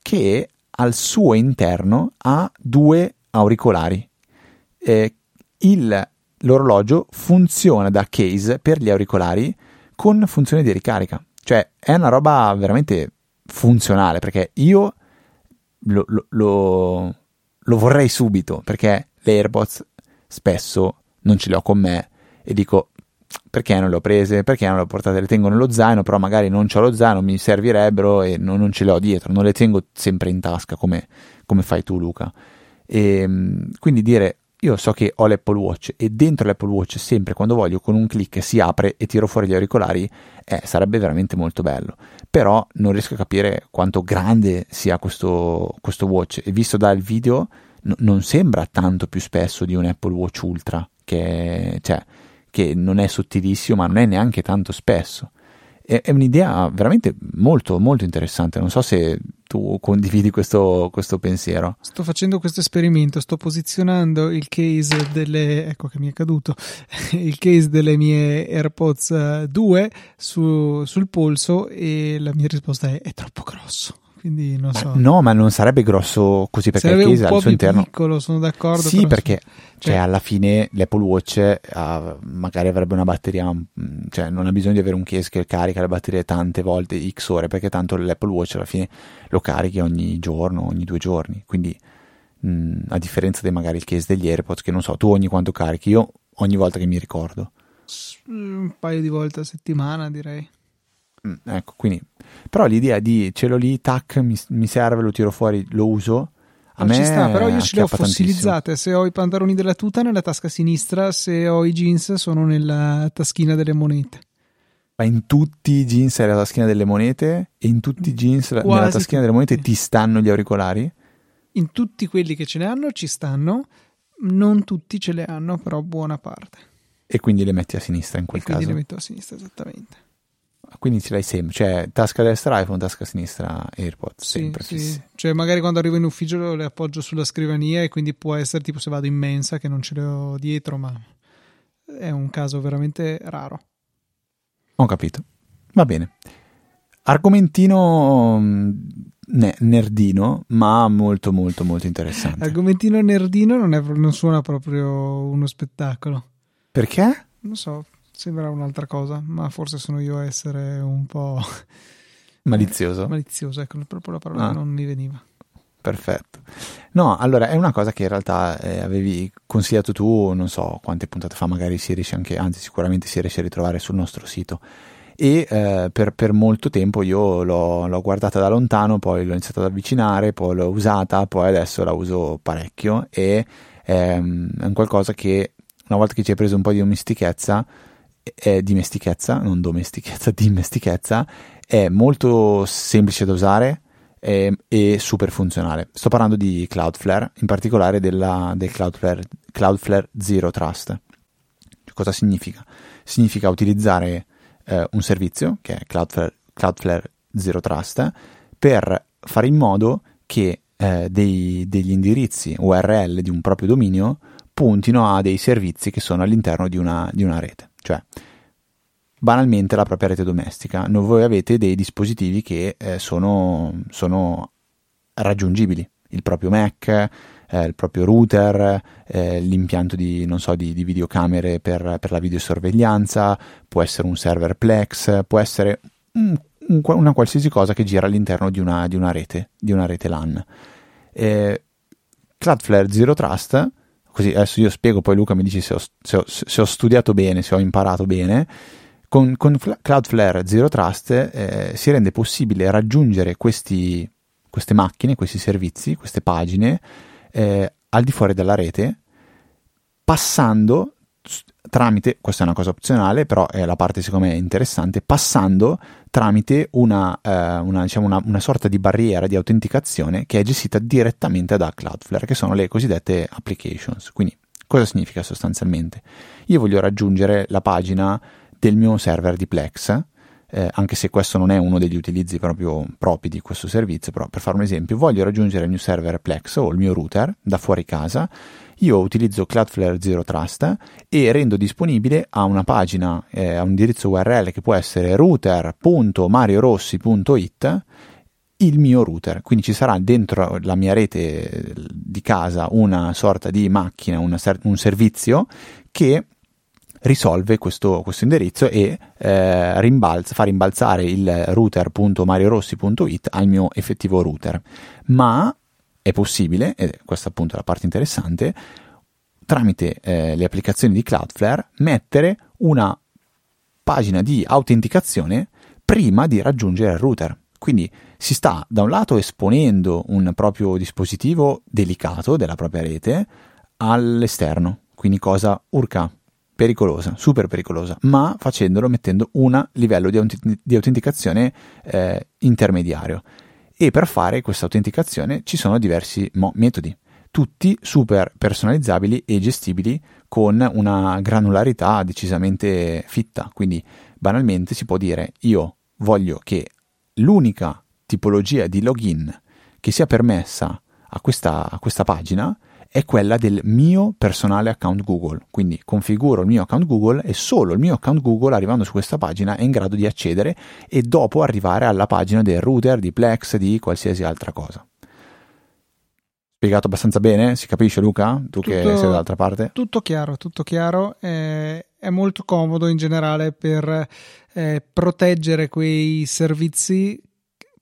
S2: che al suo interno ha due auricolari. Eh, il, l'orologio funziona da case per gli auricolari con funzione di ricarica. Cioè è una roba veramente funzionale perché io lo, lo, lo, lo vorrei subito perché le AirPods spesso non ce le ho con me e dico perché non le ho prese, perché non le ho portate, le tengo nello zaino, però magari non ho lo zaino, mi servirebbero e non, non, ce le ho dietro, non le tengo sempre in tasca come, come fai tu Luca. E, ehm, quindi dire io so che ho l'Apple Watch e dentro l'Apple Watch sempre quando voglio con un clic si apre e tiro fuori gli auricolari, eh, sarebbe veramente molto bello. Però non riesco a capire quanto grande sia questo, questo watch e visto dal video n- non sembra tanto più spesso di un Apple Watch Ultra, che, cioè, che non è sottilissimo, ma non è neanche tanto spesso. È, è un'idea veramente molto, molto interessante. Non so se tu condividi questo, questo, pensiero.
S1: Sto facendo questo esperimento, sto posizionando il case delle. ecco che mi è caduto. il case delle mie AirPods 2 eh, su, sul polso e la mia risposta è: è troppo grosso quindi non so.
S2: No, ma non sarebbe grosso così perché
S1: sarebbe
S2: il case al suo interno.
S1: piccolo, sono d'accordo.
S2: Sì, perché cioè, cioè, alla fine l'Apple Watch uh, magari avrebbe una batteria, mm, cioè non ha bisogno di avere un case che carica le batterie tante volte, x ore, perché tanto l'Apple Watch alla fine lo carichi ogni giorno, ogni due giorni. Quindi, mh, mm, a differenza di magari il case degli AirPods, che non so, tu ogni quanto carichi, io ogni volta che mi ricordo.
S1: Un paio di volte a settimana, direi.
S2: Mm, ecco, quindi, però l'idea di ce l'ho lì, tac, mi, mi serve, lo tiro fuori, lo uso. A
S1: non
S2: me
S1: ci sta, però io ce le ho fossilizzate.
S2: Tantissimo.
S1: Se ho i pantaloni della tuta nella tasca sinistra, se ho i jeans sono nella taschina delle monete.
S2: Ma in tutti i jeans è la taschina delle monete e in tutti i jeans Quasi nella taschina delle monete ti stanno gli auricolari?
S1: In tutti quelli che ce ne hanno ci stanno, non tutti ce le hanno, però buona parte.
S2: E quindi le metti a sinistra in quel
S1: e
S2: caso?
S1: Quindi le metto a sinistra, esattamente
S2: quindi ce l'hai sempre, cioè tasca destra iPhone, tasca sinistra AirPods,
S1: sì,
S2: sempre
S1: sì. Cioè magari quando arrivo in ufficio le appoggio sulla scrivania e quindi può essere tipo se vado in mensa che non ce le ho dietro, ma è un caso veramente raro.
S2: Ho capito. Va bene. Argomentino mm, ne- nerdino, ma molto molto molto interessante.
S1: Argomentino nerdino non, è, non suona proprio uno spettacolo.
S2: Perché?
S1: Non so, Sembra un'altra cosa, ma forse sono io a essere un po'...
S2: Malizioso?
S1: Malizioso, ecco, proprio la parola ah. non mi veniva.
S2: Perfetto. No, allora è una cosa che in realtà eh, avevi consigliato tu, non so quante puntate fa, magari si riesce anche, anzi sicuramente si riesce a ritrovare sul nostro sito. E eh, per, per, molto tempo io l'ho, l'ho, guardata da lontano, poi l'ho iniziata ad avvicinare, poi l'ho usata, poi adesso la uso parecchio e ehm, è un qualcosa che una volta che ci hai preso un po' di domestichezza è dimestichezza, non domestichezza, dimestichezza, è molto semplice da usare e, e super funzionale. Sto parlando di Cloudflare, in particolare della, del Cloudflare, Cloudflare Zero Trust. Cosa significa? Significa utilizzare eh, un servizio, che è Cloudflare, Cloudflare Zero Trust, per fare in modo che eh, dei, degli indirizzi URL di un proprio dominio puntino a dei servizi che sono all'interno di una, di una rete. Cioè, banalmente la propria rete domestica. No, voi avete dei dispositivi che eh, sono, sono, raggiungibili, il proprio Mac, eh, il proprio router, eh, l'impianto di, so, di, di videocamere per, per, la videosorveglianza, può essere un server Plex, può essere un, un, una qualsiasi cosa che gira all'interno di una, di una rete, di una rete LAN. Eh, Cloudflare Zero Trust, così adesso io spiego, poi Luca mi dice se ho, se ho, se ho studiato bene, se ho imparato bene, con, con Cloudflare Zero Trust eh, si rende possibile raggiungere questi, queste macchine, questi servizi, queste pagine eh, al di fuori della rete, passando tramite, questa è una cosa opzionale, però è la parte secondo me interessante, passando tramite una, eh, una, diciamo una, una, sorta di barriera di autenticazione che è gestita direttamente da Cloudflare, che sono le cosiddette applications. Quindi cosa significa sostanzialmente? Io voglio raggiungere la pagina del mio server di Plex, eh, anche se questo non è uno degli utilizzi proprio propri di questo servizio, però per fare un esempio, voglio raggiungere il mio server Plex o il mio router da fuori casa, io utilizzo Cloudflare Zero Trust e rendo disponibile a una pagina, eh, a un indirizzo URL che può essere router.mariorossi.it il mio router, quindi ci sarà dentro la mia rete di casa una sorta di macchina, una, un servizio che risolve questo, questo indirizzo e eh, rimbalza, fa rimbalzare il router.mariorossi.it al mio effettivo router. Ma è possibile, e questa appunto è la parte interessante, tramite eh, le applicazioni di Cloudflare mettere una pagina di autenticazione prima di raggiungere il router. Quindi si sta da un lato esponendo un proprio dispositivo delicato della propria rete all'esterno, quindi cosa urca pericolosa, super pericolosa, ma facendolo mettendo un livello di, aut- di autenticazione eh, intermediario. E per fare questa autenticazione ci sono diversi mo- metodi, tutti super personalizzabili e gestibili con una granularità decisamente fitta. Quindi banalmente si può dire io voglio che l'unica tipologia di login che sia permessa a questa, a questa pagina è quella del mio personale account Google. Quindi configuro il mio account Google e solo il mio account Google arrivando su questa pagina è in grado di accedere e dopo arrivare alla pagina del router, di Plex, di qualsiasi altra cosa. Spiegato abbastanza bene? Si capisce Luca? Tu tutto, che sei dall'altra parte?
S1: Tutto chiaro, tutto chiaro. Eh, è molto comodo in generale per eh, proteggere quei servizi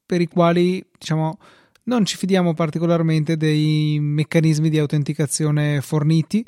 S1: per i quali, diciamo, non ci fidiamo particolarmente dei meccanismi di autenticazione forniti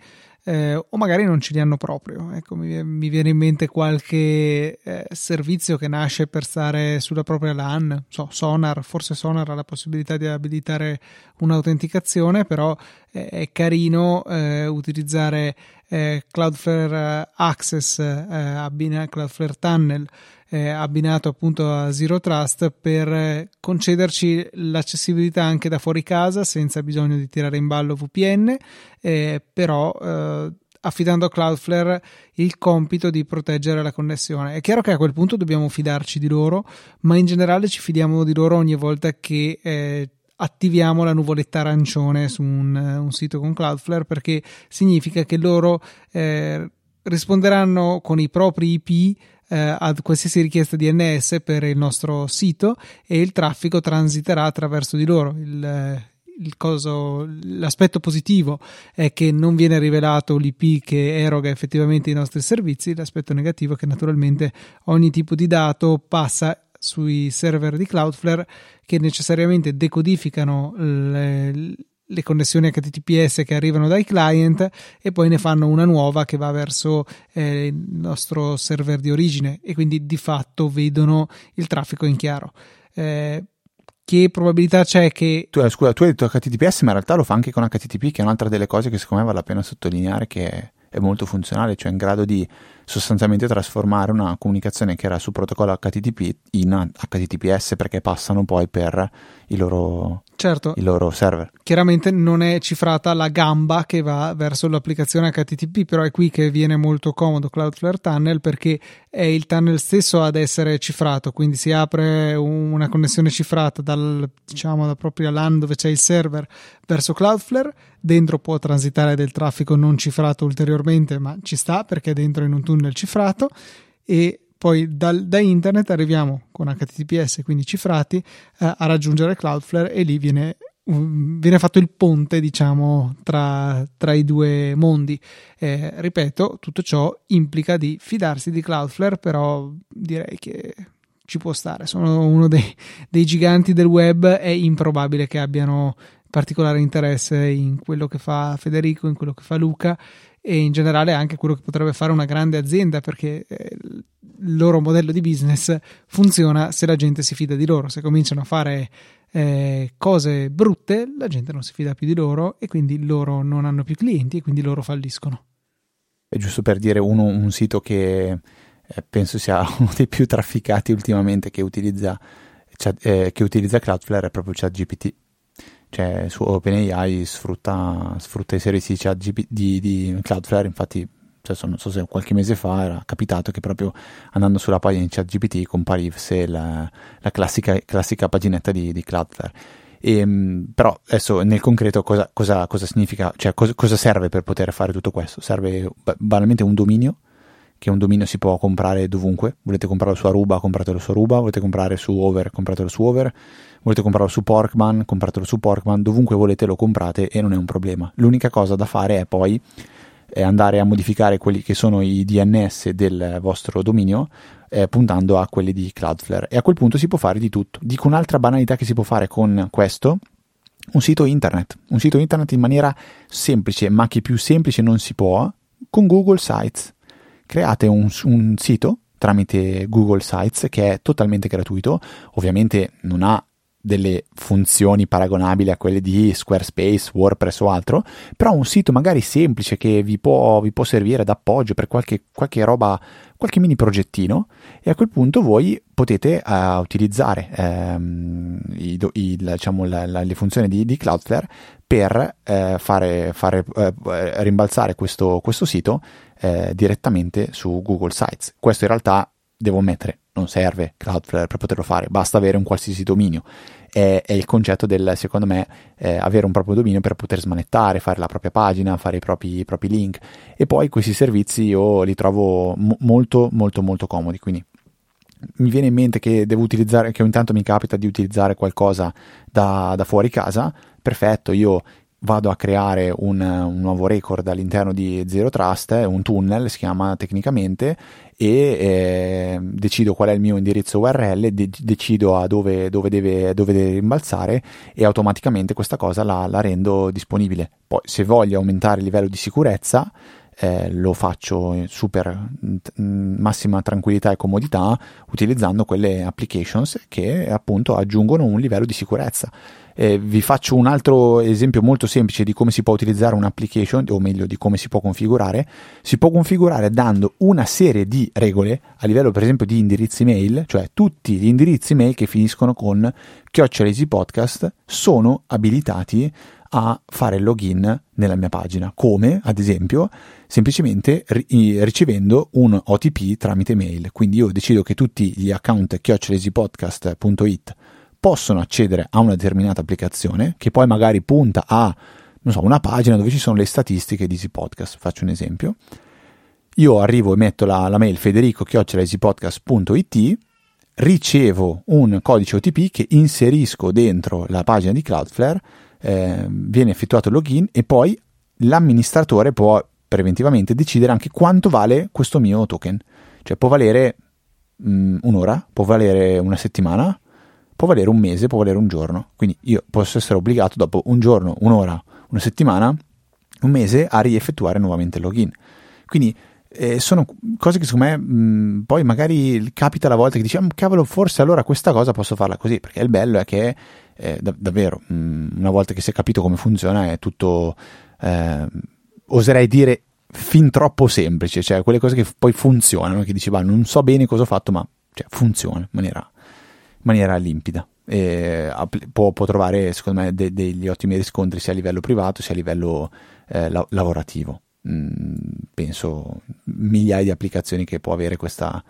S1: eh, o magari non ce li hanno proprio. Ecco, mi, mi viene in mente qualche eh, servizio che nasce per stare sulla propria LAN, so, Sonar, forse Sonar ha la possibilità di abilitare un'autenticazione, però eh, è carino eh, utilizzare eh, Cloudflare Access, abbina Cloudflare Tunnel eh, abbinato appunto a Zero Trust per concederci l'accessibilità anche da fuori casa senza bisogno di tirare in ballo VPN, eh, però eh, affidando a Cloudflare il compito di proteggere la connessione. È chiaro che a quel punto dobbiamo fidarci di loro, ma in generale ci fidiamo di loro ogni volta che eh, attiviamo la nuvoletta arancione su un, un, sito con Cloudflare perché significa che loro eh, risponderanno con i propri IP eh, a qualsiasi richiesta DNS per il nostro sito e il traffico transiterà attraverso di loro. Il, eh, il coso, l'aspetto positivo è che non viene rivelato l'IP che eroga effettivamente i nostri servizi, l'aspetto negativo è che naturalmente ogni tipo di dato passa sui server di Cloudflare che necessariamente decodificano le, le connessioni HTTPS che arrivano dai client e poi ne fanno una nuova che va verso eh, il nostro server di origine e quindi di fatto vedono il traffico in chiaro. Eh, che probabilità c'è che.
S2: Tu, eh, scusa, tu hai detto HTTPS, ma in realtà lo fa anche con HTTP, che è un'altra delle cose che secondo me vale la pena sottolineare che è, è molto funzionale, cioè in grado di sostanzialmente trasformare una comunicazione che era su protocollo HTTP in HTTPS perché passano poi per i loro,
S1: certo.
S2: i loro server.
S1: Chiaramente non è cifrata la gamba che va verso l'applicazione HTTP, però è qui che viene molto comodo Cloudflare Tunnel perché è il tunnel stesso ad essere cifrato, quindi si apre una connessione cifrata dal, diciamo, da proprio LAN dove c'è il server verso Cloudflare, dentro può transitare del traffico non cifrato ulteriormente, ma ci sta perché è dentro in un tunnel cifrato e poi dal, da internet arriviamo con HTTPS, quindi cifrati, eh, a raggiungere Cloudflare e lì viene, um, viene fatto il ponte, diciamo, tra, tra i due mondi. Eh, ripeto, tutto ciò implica di fidarsi di Cloudflare, però direi che ci può stare. Sono uno dei, dei giganti del web, è improbabile che abbiano particolare interesse in quello che fa Federico, in quello che fa Luca e in generale anche quello che potrebbe fare una grande azienda perché eh, il loro modello di business funziona se la gente si fida di loro. Se cominciano a fare eh, cose brutte, la gente non si fida più di loro e quindi loro non hanno più clienti e quindi loro falliscono.
S2: È giusto per dire uno, un sito che eh, penso sia uno dei più trafficati ultimamente che utilizza, eh, che utilizza Cloudflare è proprio ChatGPT cioè su OpenAI sfrutta, sfrutta i servizi di, di, di Cloudflare, infatti cioè, non so se qualche mese fa era capitato che proprio andando sulla pagina di ChatGPT comparisse la, la classica, classica, paginetta di, di Cloudflare. E, ehm, però adesso nel concreto cosa, cosa, cosa significa, cioè cosa, cosa, serve per poter fare tutto questo? Serve banalmente un dominio, che un dominio si può comprare dovunque, volete comprarlo su Aruba, compratelo su Aruba, volete comprare su Over, compratelo su Over, volete comprarlo su Porkman, compratelo su Porkman, dovunque volete lo comprate e non è un problema. L'unica cosa da fare è poi è andare a modificare quelli che sono i DNS del vostro dominio eh, puntando a quelli di Cloudflare e a quel punto si può fare di tutto. Dico un'altra banalità che si può fare con questo, un sito internet, un sito internet in maniera semplice, ma che più semplice non si può, con Google Sites. Create un, un sito tramite Google Sites che è totalmente gratuito, ovviamente non ha delle funzioni paragonabili a quelle di Squarespace, WordPress o altro, però un sito magari semplice che vi può, vi può servire d'appoggio per qualche, qualche roba, qualche mini progettino e a quel punto voi potete uh, utilizzare um, i, i, diciamo, la, la, le funzioni di, di Cloudflare per uh, fare, fare uh, rimbalzare questo, questo sito direttamente su Google Sites. Questo in realtà devo mettere non serve Cloudflare per poterlo fare, basta avere un qualsiasi dominio. È, è il concetto del, secondo me, eh, avere un proprio dominio per poter smanettare, fare la propria pagina, fare i propri, i propri link. E poi questi servizi io li trovo mo- molto, molto, molto comodi. Quindi mi viene in mente che devo utilizzare, che ogni tanto mi capita di utilizzare qualcosa da, da fuori casa. Perfetto, io vado a creare un, un, nuovo record all'interno di Zero Trust, un tunnel si chiama tecnicamente, e eh, decido qual è il mio indirizzo URL, de- decido a dove, dove, deve, dove, deve, rimbalzare e automaticamente questa cosa la, la, rendo disponibile. Poi se voglio aumentare il livello di sicurezza, eh, lo faccio in super in massima tranquillità e comodità utilizzando quelle applications che appunto aggiungono un livello di sicurezza. Eh, vi faccio un altro esempio molto semplice di come si può utilizzare un'application, o meglio di come si può configurare. Si può configurare dando una serie di regole a livello per esempio di indirizzi mail, cioè tutti gli indirizzi mail che finiscono con chiocciolesi podcast sono abilitati a fare il login nella mia pagina. Come, ad esempio, semplicemente ri- ricevendo un OTP tramite mail. Quindi io decido che tutti gli account chiocciolesipodcast.it possono accedere a una determinata applicazione che poi magari punta a so, una pagina dove ci sono le statistiche di Easy Podcast. Faccio un esempio. Io arrivo e metto la, la mail federico-easypodcast.it ricevo un codice OTP che inserisco dentro la pagina di Cloudflare, eh, viene effettuato il login e poi l'amministratore può preventivamente decidere anche quanto vale questo mio token. Cioè può valere mh, mm, un'ora, può valere una settimana, può valere un mese, può valere un giorno. Quindi io posso essere obbligato dopo un giorno, un'ora, una settimana, un mese a rieffettuare nuovamente il login. Quindi eh, sono cose che secondo me mh, poi magari capita la volta che dici, ah, cavolo, forse allora questa cosa posso farla così, perché il bello è che eh, da- davvero, mh, una volta che si è capito come funziona è tutto, eh, oserei dire fin troppo semplice, cioè quelle cose che poi funzionano, che dici, va, non so bene cosa ho fatto, ma cioè, funziona in maniera, maniera limpida. E, può, può, trovare, secondo me, de, degli ottimi riscontri sia a livello privato sia a livello eh, la, lavorativo. Mm, penso migliaia di applicazioni che può avere questa,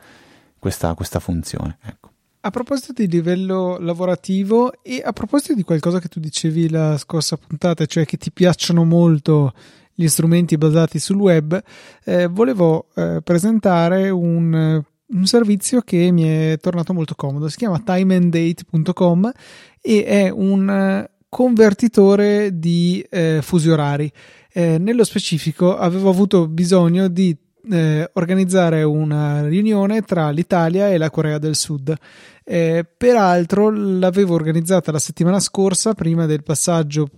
S2: questa, questa funzione. Ecco.
S1: A proposito di livello lavorativo e a proposito di qualcosa che tu dicevi la scorsa puntata, cioè che ti piacciono molto gli strumenti basati sul web, eh, volevo eh, presentare un, un, servizio che mi è tornato molto comodo. Si chiama timeanddate.com e è un convertitore di eh, fusi orari. Eh, nello specifico avevo avuto bisogno di eh, organizzare una riunione tra l'Italia e la Corea del Sud. Eh, peraltro l'avevo organizzata la settimana scorsa, prima del passaggio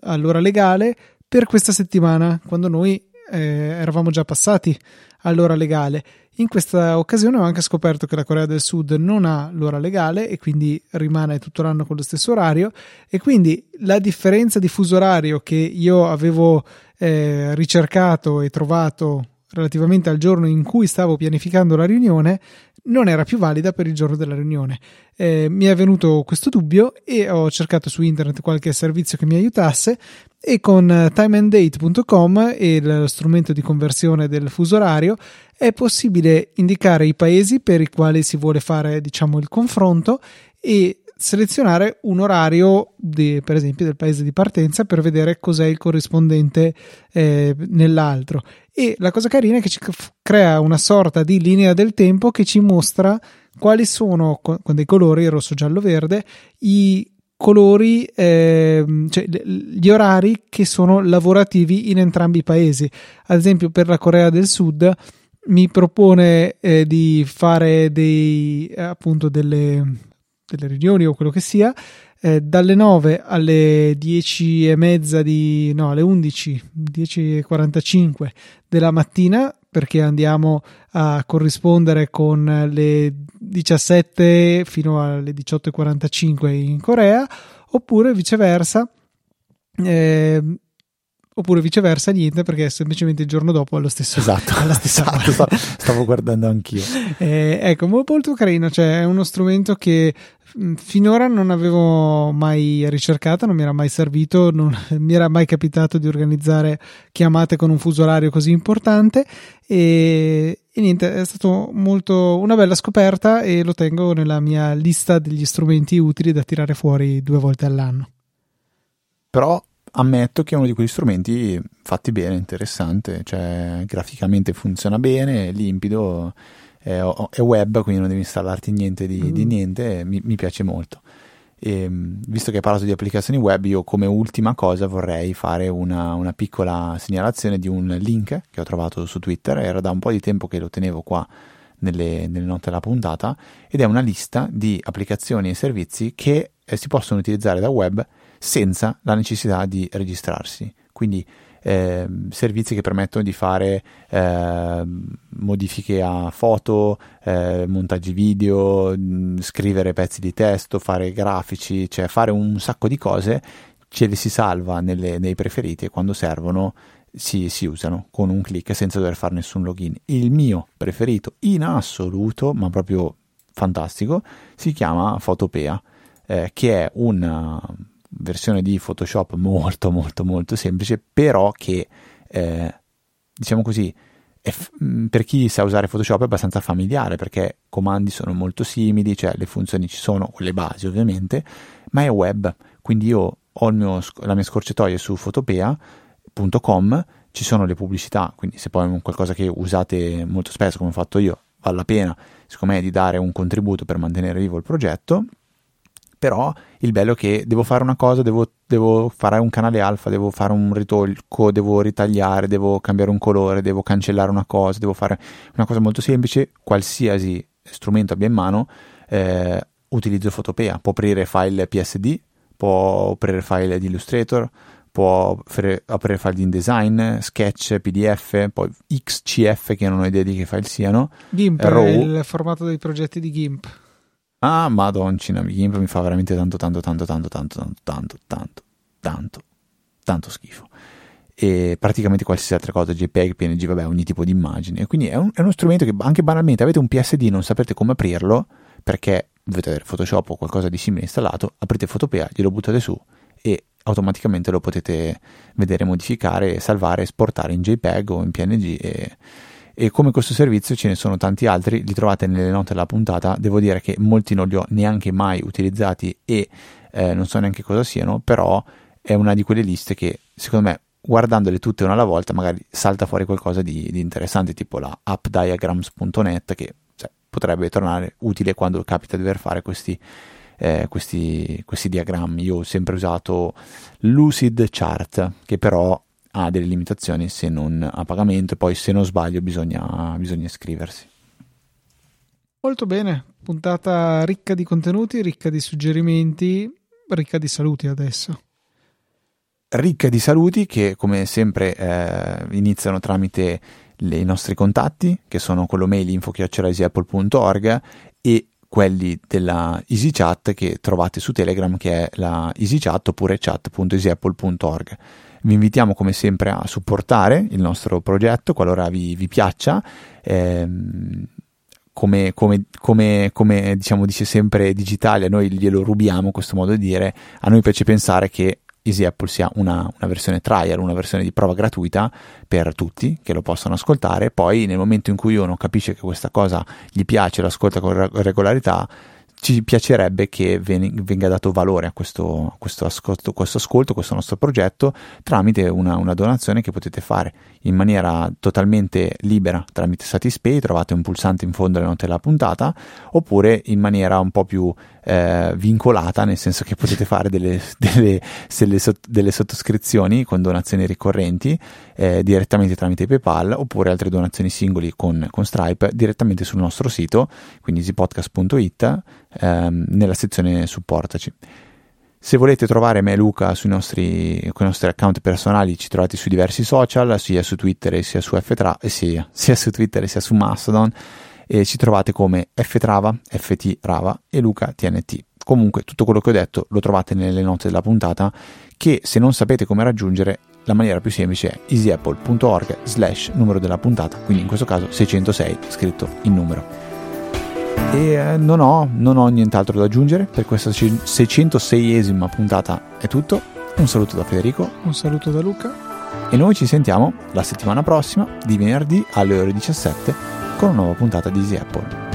S1: all'ora legale, per questa settimana, quando noi eh, eravamo già passati all'ora legale. In questa occasione ho anche scoperto che la Corea del Sud non ha l'ora legale e quindi rimane tutto l'anno con lo stesso orario e quindi la differenza di fuso orario che io avevo eh, ricercato e trovato relativamente al giorno in cui stavo pianificando la riunione non era più valida per il giorno della riunione. Eh, mi è venuto questo dubbio e ho cercato su internet qualche servizio che mi aiutasse e con timeanddate.com e lo strumento di conversione del fuso orario è possibile indicare i paesi per i quali si vuole fare diciamo il confronto e selezionare un orario di, per esempio del paese di partenza per vedere cos'è il corrispondente eh, nell'altro. E la cosa carina è che ci crea una sorta di linea del tempo che ci mostra quali sono con dei colori rosso giallo verde i colori eh, cioè gli orari che sono lavorativi in entrambi i paesi. Ad esempio per la Corea del Sud mi propone eh, di fare dei appunto delle delle riunioni o quello che sia, eh, dalle 9 alle 10 e mezza di no, alle 11, 10 e 45 della mattina perché andiamo a corrispondere con le 17 fino alle 18.45 in Corea oppure viceversa eh, oppure viceversa niente perché è semplicemente il giorno dopo allo stesso
S2: esatto, alla stessa esatto stavo guardando anch'io.
S1: Eh, ecco molto carino cioè è uno strumento che finora non avevo mai ricercato non mi era mai servito non mi era mai capitato di organizzare chiamate con un fuso orario così importante e, e niente è molto una bella scoperta e lo tengo nella mia lista degli strumenti utili da tirare fuori due volte all'anno.
S2: Però ammetto che è uno di quegli strumenti fatti bene, interessante, cioè graficamente funziona bene, limpido, è, è, web, quindi non devi installarti niente di, mm. di niente, mi, mi, piace molto. E, visto che hai parlato di applicazioni web, io come ultima cosa vorrei fare una, una, piccola segnalazione di un link che ho trovato su Twitter, era da un po' di tempo che lo tenevo qua nelle, nelle note della puntata, ed è una lista di applicazioni e servizi che eh, si possono utilizzare da web senza la necessità di registrarsi. Quindi eh, servizi che permettono di fare eh, modifiche a foto, eh, montaggi video, scrivere pezzi di testo, fare grafici, cioè fare un sacco di cose, ce le si salva nelle, nei preferiti e quando servono si, si, usano con un clic senza dover fare nessun login. Il mio preferito in assoluto, ma proprio fantastico, si chiama Photopea, eh, che è una versione di Photoshop molto molto molto semplice, però che eh, diciamo così f- mm, per chi sa usare Photoshop è abbastanza familiare perché i comandi sono molto simili, cioè le funzioni ci sono, quelle basi ovviamente, ma è web, quindi io ho mio, la mia scorciatoia su photopea.com, ci sono le pubblicità, quindi se poi è qualcosa che usate molto spesso come ho fatto io, vale la pena, secondo me, di dare un contributo per mantenere vivo il progetto però il bello è che devo fare una cosa, devo, devo, fare un canale alfa, devo fare un ritolco, devo ritagliare, devo cambiare un colore, devo cancellare una cosa, devo fare una cosa molto semplice, qualsiasi strumento abbia in mano, eh, utilizzo Photopea, può aprire file PSD, può aprire file di Illustrator, può aprire file di InDesign, Sketch, PDF, poi XCF che non ho idea di che file siano.
S1: GIMP RAW. è il formato dei progetti di GIMP.
S2: Ah, madoncina, Gimp mi fa veramente tanto, tanto, tanto, tanto, tanto, tanto, tanto, tanto, tanto schifo. e praticamente qualsiasi altra cosa, JPEG, PNG, vabbè, ogni tipo di immagine. Quindi è, un, è uno strumento che anche banalmente avete un PSD e non sapete come aprirlo perché dovete avere Photoshop o qualcosa di simile installato, aprite Photopea, glielo buttate su e automaticamente lo potete vedere, modificare, salvare, esportare in JPEG o in PNG e, e come questo servizio ce ne sono tanti altri, li trovate nelle note della puntata, devo dire che molti non li ho neanche mai utilizzati e eh, non so neanche cosa siano, però è una di quelle liste che secondo me guardandole tutte una alla volta magari salta fuori qualcosa di, di interessante tipo la appdiagrams.net che cioè, potrebbe tornare utile quando capita di dover fare questi, eh, questi, questi diagrammi. Io ho sempre usato Lucid Chart che però ha delle limitazioni se non a pagamento e poi se non sbaglio bisogna, bisogna iscriversi.
S1: Molto bene puntata ricca di contenuti ricca di suggerimenti ricca di saluti adesso.
S2: Ricca di saluti che come sempre eh, iniziano tramite le, i nostri contatti che sono quello mail info.easyapple.org e quelli della EasyChat che trovate su Telegram che è la EasyChat oppure chat.easyapple.org vi invitiamo come sempre a supportare il nostro progetto qualora vi, vi piaccia ehm, come, come, come, come diciamo dice sempre digitale, noi glielo rubiamo questo modo di dire, a noi piace pensare che Easy Apple sia una, una, versione trial, una versione di prova gratuita per tutti che lo possano ascoltare. Poi, nel momento in cui uno capisce che questa cosa gli piace, l'ascolta con regolarità, ci piacerebbe che venga dato valore a questo, questo, ascolto, questo ascolto, questo nostro progetto tramite una, una, donazione che potete fare in maniera totalmente libera tramite Satispay, trovate un pulsante in fondo alle note della puntata, oppure in maniera un po' più eh, vincolata, nel senso che potete fare delle, delle, delle, delle sottoscrizioni con donazioni ricorrenti eh, direttamente tramite PayPal, oppure altre donazioni singoli con, con Stripe direttamente sul nostro sito, quindi easypodcast.it, ehm, nella sezione supportaci. Se volete trovare me e Luca nostri, con i nostri account personali, ci trovate su diversi social, sia su Twitter sia su Ftra, eh, sia, sia su Twitter sia su Mastodon, e ci trovate come Ftrava, FT Rava e Luca TNT. Comunque tutto quello che ho detto lo trovate nelle note della puntata, che se non sapete come raggiungere, la maniera più semplice è easyapple.org slash numero della puntata, quindi in questo caso 606 scritto in numero. E eh, non, ho, non ho nient'altro da aggiungere per questa 606esima puntata. È tutto. Un saluto da Federico.
S1: Un saluto da Luca.
S2: E noi ci sentiamo la settimana prossima, di venerdì alle ore 17, con una nuova puntata di Easy Apple.